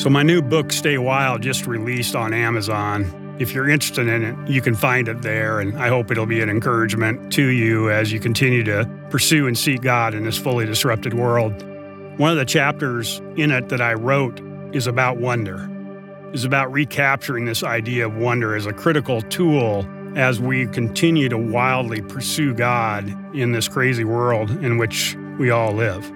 So, my new book, Stay Wild, just released on Amazon. If you're interested in it, you can find it there, and I hope it'll be an encouragement to you as you continue to pursue and seek God in this fully disrupted world. One of the chapters in it that I wrote is about wonder, is about recapturing this idea of wonder as a critical tool as we continue to wildly pursue God in this crazy world in which we all live.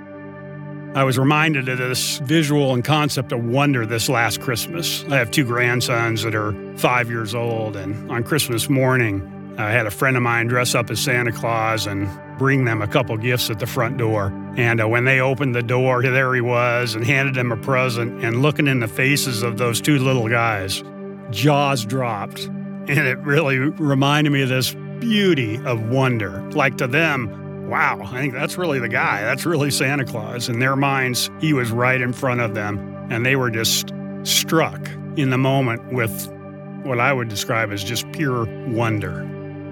I was reminded of this visual and concept of wonder this last Christmas. I have two grandsons that are five years old, and on Christmas morning, I had a friend of mine dress up as Santa Claus and bring them a couple gifts at the front door. And uh, when they opened the door, there he was and handed them a present. And looking in the faces of those two little guys, jaws dropped. And it really reminded me of this beauty of wonder. Like to them, wow, I think that's really the guy. That's really Santa Claus. In their minds, he was right in front of them, and they were just struck in the moment with what I would describe as just pure wonder.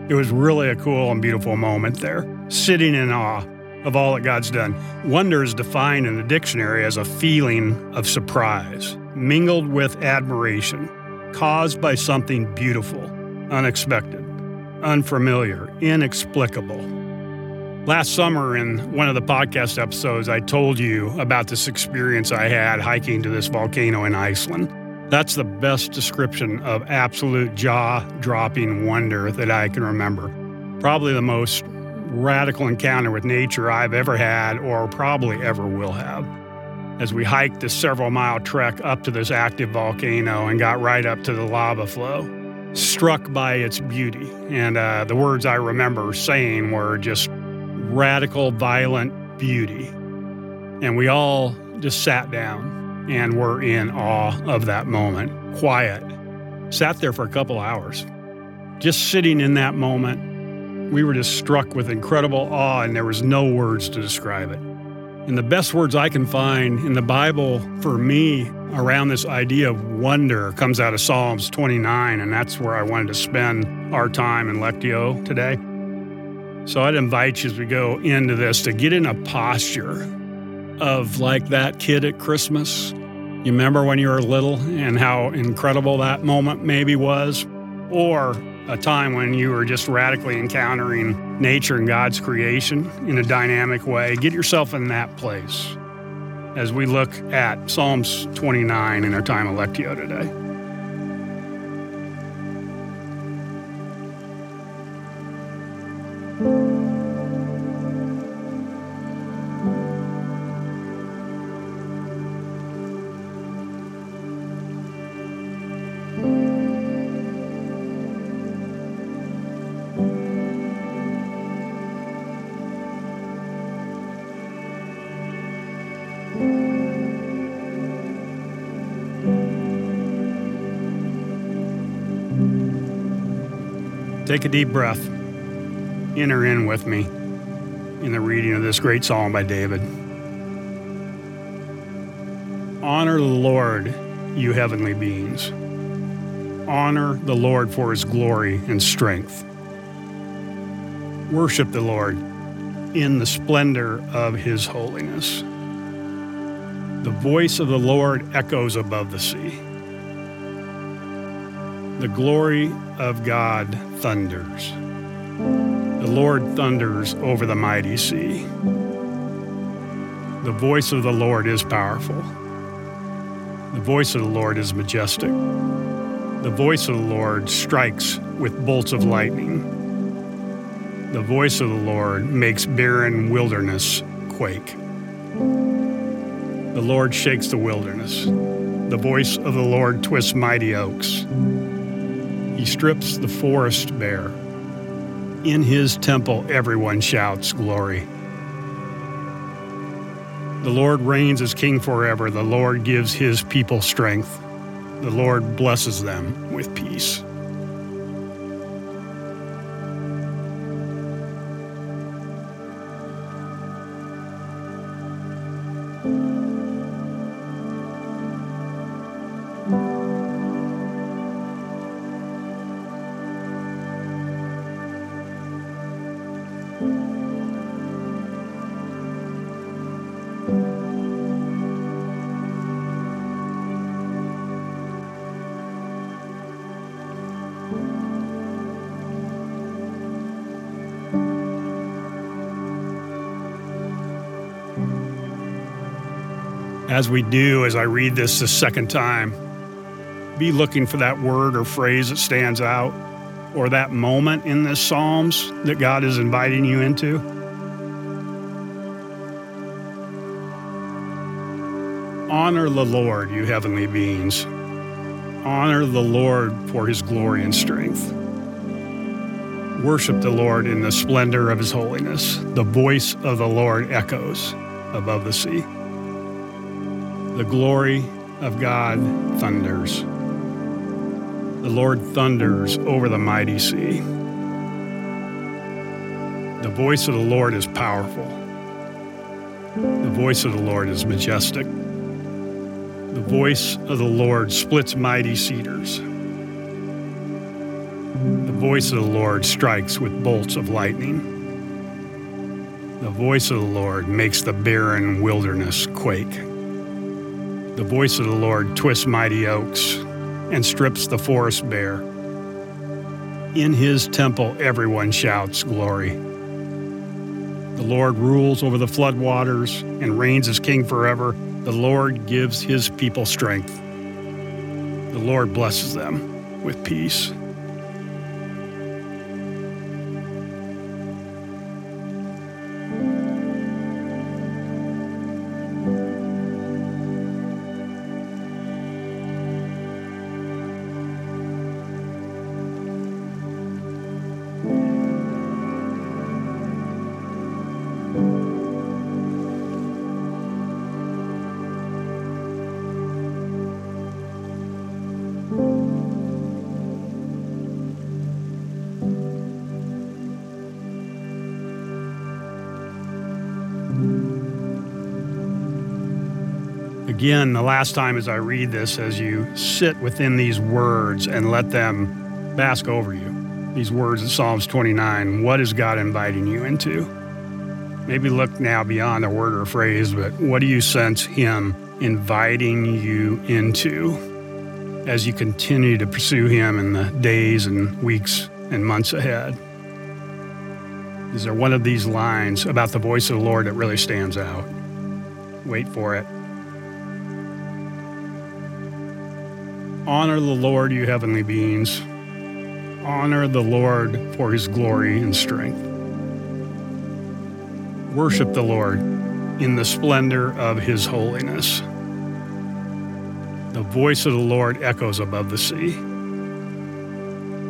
It was really a cool and beautiful moment there, sitting in awe of all that God's done. Wonder is defined in the dictionary as a feeling of surprise, mingled with admiration, caused by something beautiful, unexpected, unfamiliar, inexplicable. Last summer, in one of the podcast episodes, I told you about this experience I had hiking to this volcano in Iceland. That's the best description of absolute jaw dropping wonder that I can remember. Probably the most radical encounter with nature I've ever had or probably ever will have. As we hiked this several mile trek up to this active volcano and got right up to the lava flow, struck by its beauty. And uh, the words I remember saying were just radical, violent beauty. And we all just sat down and were in awe of that moment, quiet. Sat there for a couple hours. Just sitting in that moment, we were just struck with incredible awe, and there was no words to describe it. And the best words I can find in the Bible for me around this idea of wonder comes out of Psalms 29, and that's where I wanted to spend our time in Lectio today. So I'd invite you as we go into this to get in a posture of like that kid at Christmas. You remember when you were little and how incredible that moment maybe was? Or a time when you were just radically encountering nature and God's creation in a dynamic way. Get yourself in that place as we look at Psalms 29 in our time of Lectio today. Take a deep breath. Enter in with me in the reading of this great psalm by David. Honor the Lord, you heavenly beings. Honor the Lord for his glory and strength. Worship the Lord in the splendor of his holiness. The voice of the Lord echoes above the sea. The glory of God thunders. The Lord thunders over the mighty sea. The voice of the Lord is powerful. The voice of the Lord is majestic. The voice of the Lord strikes with bolts of lightning. The voice of the Lord makes barren wilderness quake. The Lord shakes the wilderness. The voice of the Lord twists mighty oaks. He strips the forest bare. In his temple, everyone shouts glory. The Lord reigns as king forever. The Lord gives his people strength. The Lord blesses them with peace. As we do, as I read this the second time, be looking for that word or phrase that stands out or that moment in the Psalms that God is inviting you into. Honor the Lord, you heavenly beings. Honor the Lord for his glory and strength. Worship the Lord in the splendor of his holiness. The voice of the Lord echoes above the sea. The glory of God thunders. The Lord thunders over the mighty sea. The voice of the Lord is powerful. The voice of the Lord is majestic. The voice of the Lord splits mighty cedars. The voice of the Lord strikes with bolts of lightning. The voice of the Lord makes the barren wilderness quake. The voice of the Lord twists mighty oaks and strips the forest bare. In his temple, everyone shouts glory. The Lord rules over the floodwaters and reigns as king forever. The Lord gives his people strength. The Lord blesses them with peace. Again, the last time as I read this, as you sit within these words and let them bask over you, these words in Psalms 29, what is God inviting you into? Maybe look now beyond a word or phrase, but what do you sense Him inviting you into as you continue to pursue Him in the days and weeks and months ahead? Is there one of these lines about the voice of the Lord that really stands out? Wait for it. Honor the Lord, you heavenly beings. Honor the Lord for his glory and strength. Worship the Lord in the splendor of his holiness. The voice of the Lord echoes above the sea.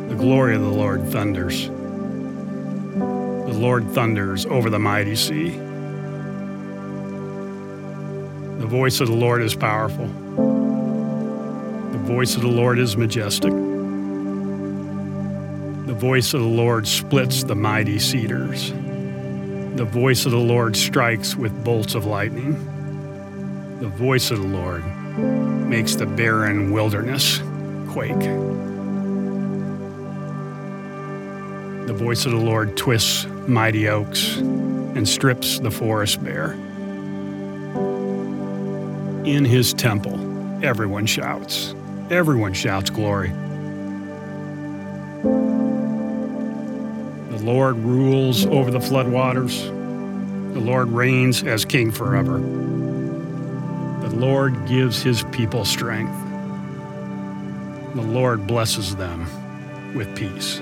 The glory of the Lord thunders. The Lord thunders over the mighty sea. The voice of the Lord is powerful voice of the Lord is majestic. The voice of the Lord splits the mighty cedars. The voice of the Lord strikes with bolts of lightning. The voice of the Lord makes the barren wilderness quake. The voice of the Lord twists mighty oaks and strips the forest bare. In his temple, everyone shouts. Everyone shouts glory. The Lord rules over the floodwaters. The Lord reigns as king forever. The Lord gives his people strength. The Lord blesses them with peace.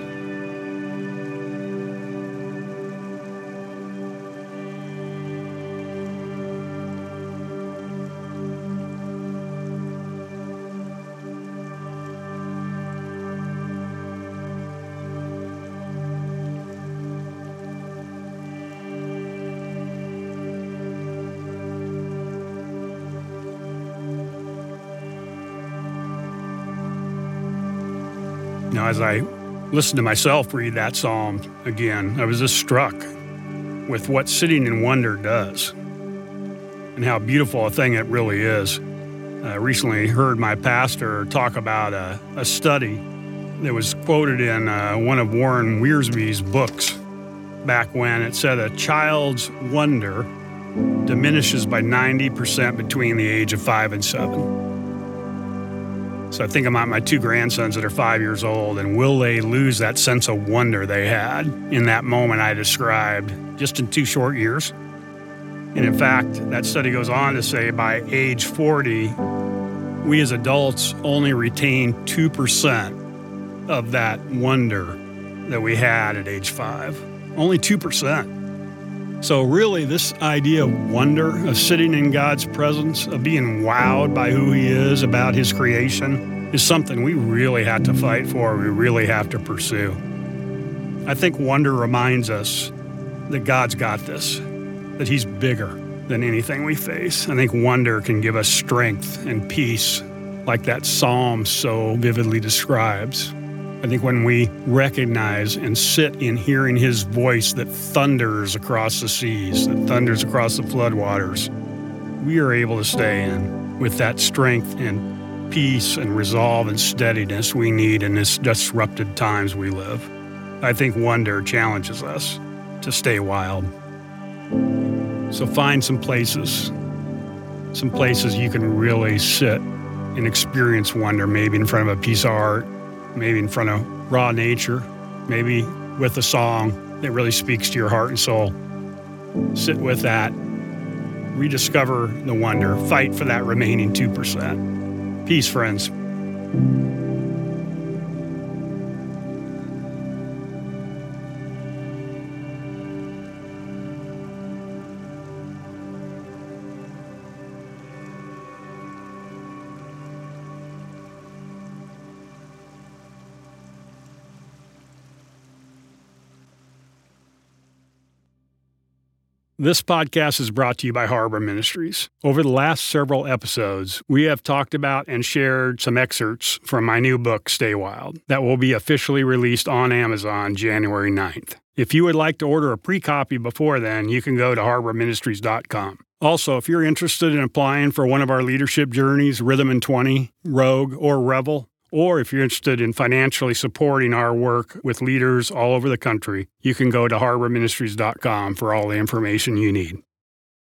As I listened to myself read that psalm again, I was just struck with what sitting in wonder does and how beautiful a thing it really is. I recently heard my pastor talk about a, a study that was quoted in uh, one of Warren Wiersbe's books back when it said a child's wonder diminishes by 90% between the age of five and seven. So I think about my two grandsons that are five years old, and will they lose that sense of wonder they had in that moment I described just in two short years? And in fact, that study goes on to say by age 40, we as adults only retain 2% of that wonder that we had at age five. Only 2%. So, really, this idea of wonder, of sitting in God's presence, of being wowed by who He is, about His creation, is something we really have to fight for, we really have to pursue. I think wonder reminds us that God's got this, that He's bigger than anything we face. I think wonder can give us strength and peace, like that psalm so vividly describes. I think when we recognize and sit in hearing His voice that thunders across the seas, that thunders across the floodwaters, we are able to stay in with that strength and peace and resolve and steadiness we need in this disrupted times we live. I think wonder challenges us to stay wild. So find some places, some places you can really sit and experience wonder, maybe in front of a piece of art, maybe in front of raw nature, maybe with a song that really speaks to your heart and soul. Sit with that, rediscover the wonder, fight for that remaining 2%. Peace, friends. This podcast is brought to you by Harbor Ministries. Over the last several episodes, we have talked about and shared some excerpts from my new book, Stay Wild, that will be officially released on Amazon January 9th. If you would like to order a pre copy before then, you can go to harborministries.com. Also, if you're interested in applying for one of our leadership journeys, Rhythm in 20, Rogue, or Revel, or if you're interested in financially supporting our work with leaders all over the country, you can go to harborministries.com for all the information you need.